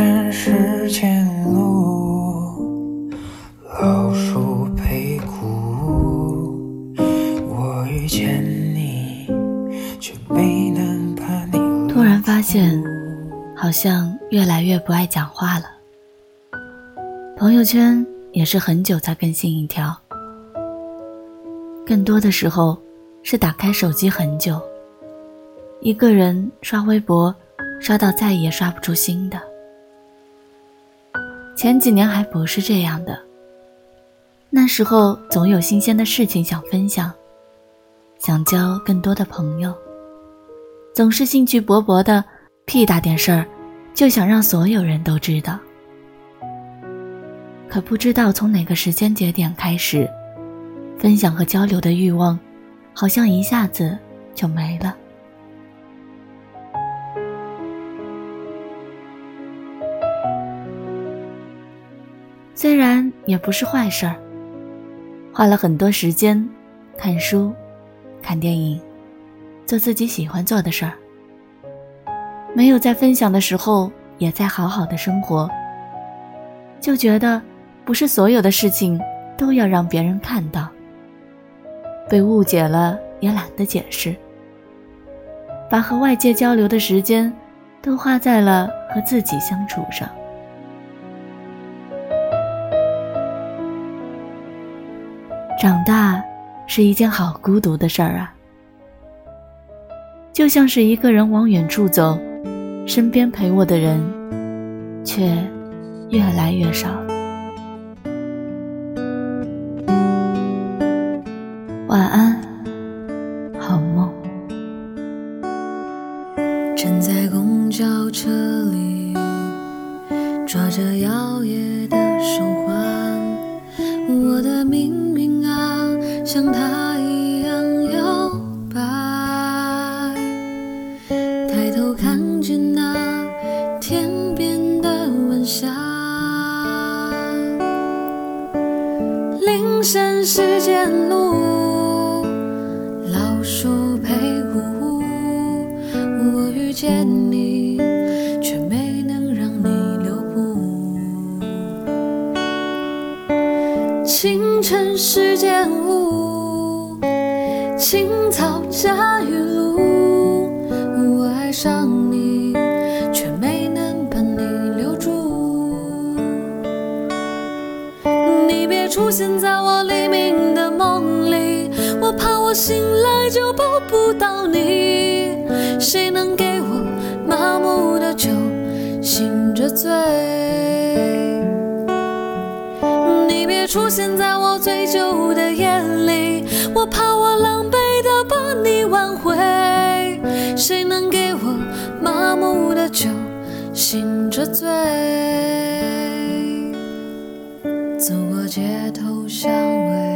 山石前路，老树陪古。我遇见你，却没能把你。突然发现，好像越来越不爱讲话了。朋友圈也是很久才更新一条，更多的时候是打开手机很久，一个人刷微博，刷到再也刷不出新的。前几年还不是这样的，那时候总有新鲜的事情想分享，想交更多的朋友，总是兴趣勃勃的，屁大点事儿就想让所有人都知道。可不知道从哪个时间节点开始，分享和交流的欲望，好像一下子就没了。虽然也不是坏事儿，花了很多时间看书、看电影，做自己喜欢做的事儿，没有在分享的时候也在好好的生活，就觉得。不是所有的事情都要让别人看到，被误解了也懒得解释，把和外界交流的时间都花在了和自己相处上。长大是一件好孤独的事儿啊，就像是一个人往远处走，身边陪我的人却越来越少。晚安，好梦。站在公交车里，抓着摇曳的手晚霞，林深时见鹿，老树陪古屋。我遇。见你，却没能让你留步。清晨时见雾，青草夹雨露。我爱上你，你别出现在我黎明的梦里，我怕我醒来就抱不到你。谁能给我？麻木的酒，醒着醉。你别出现在我醉酒的夜里，我怕我狼狈的把你挽回。谁能给我麻木的酒，醒着醉？走过街头巷尾。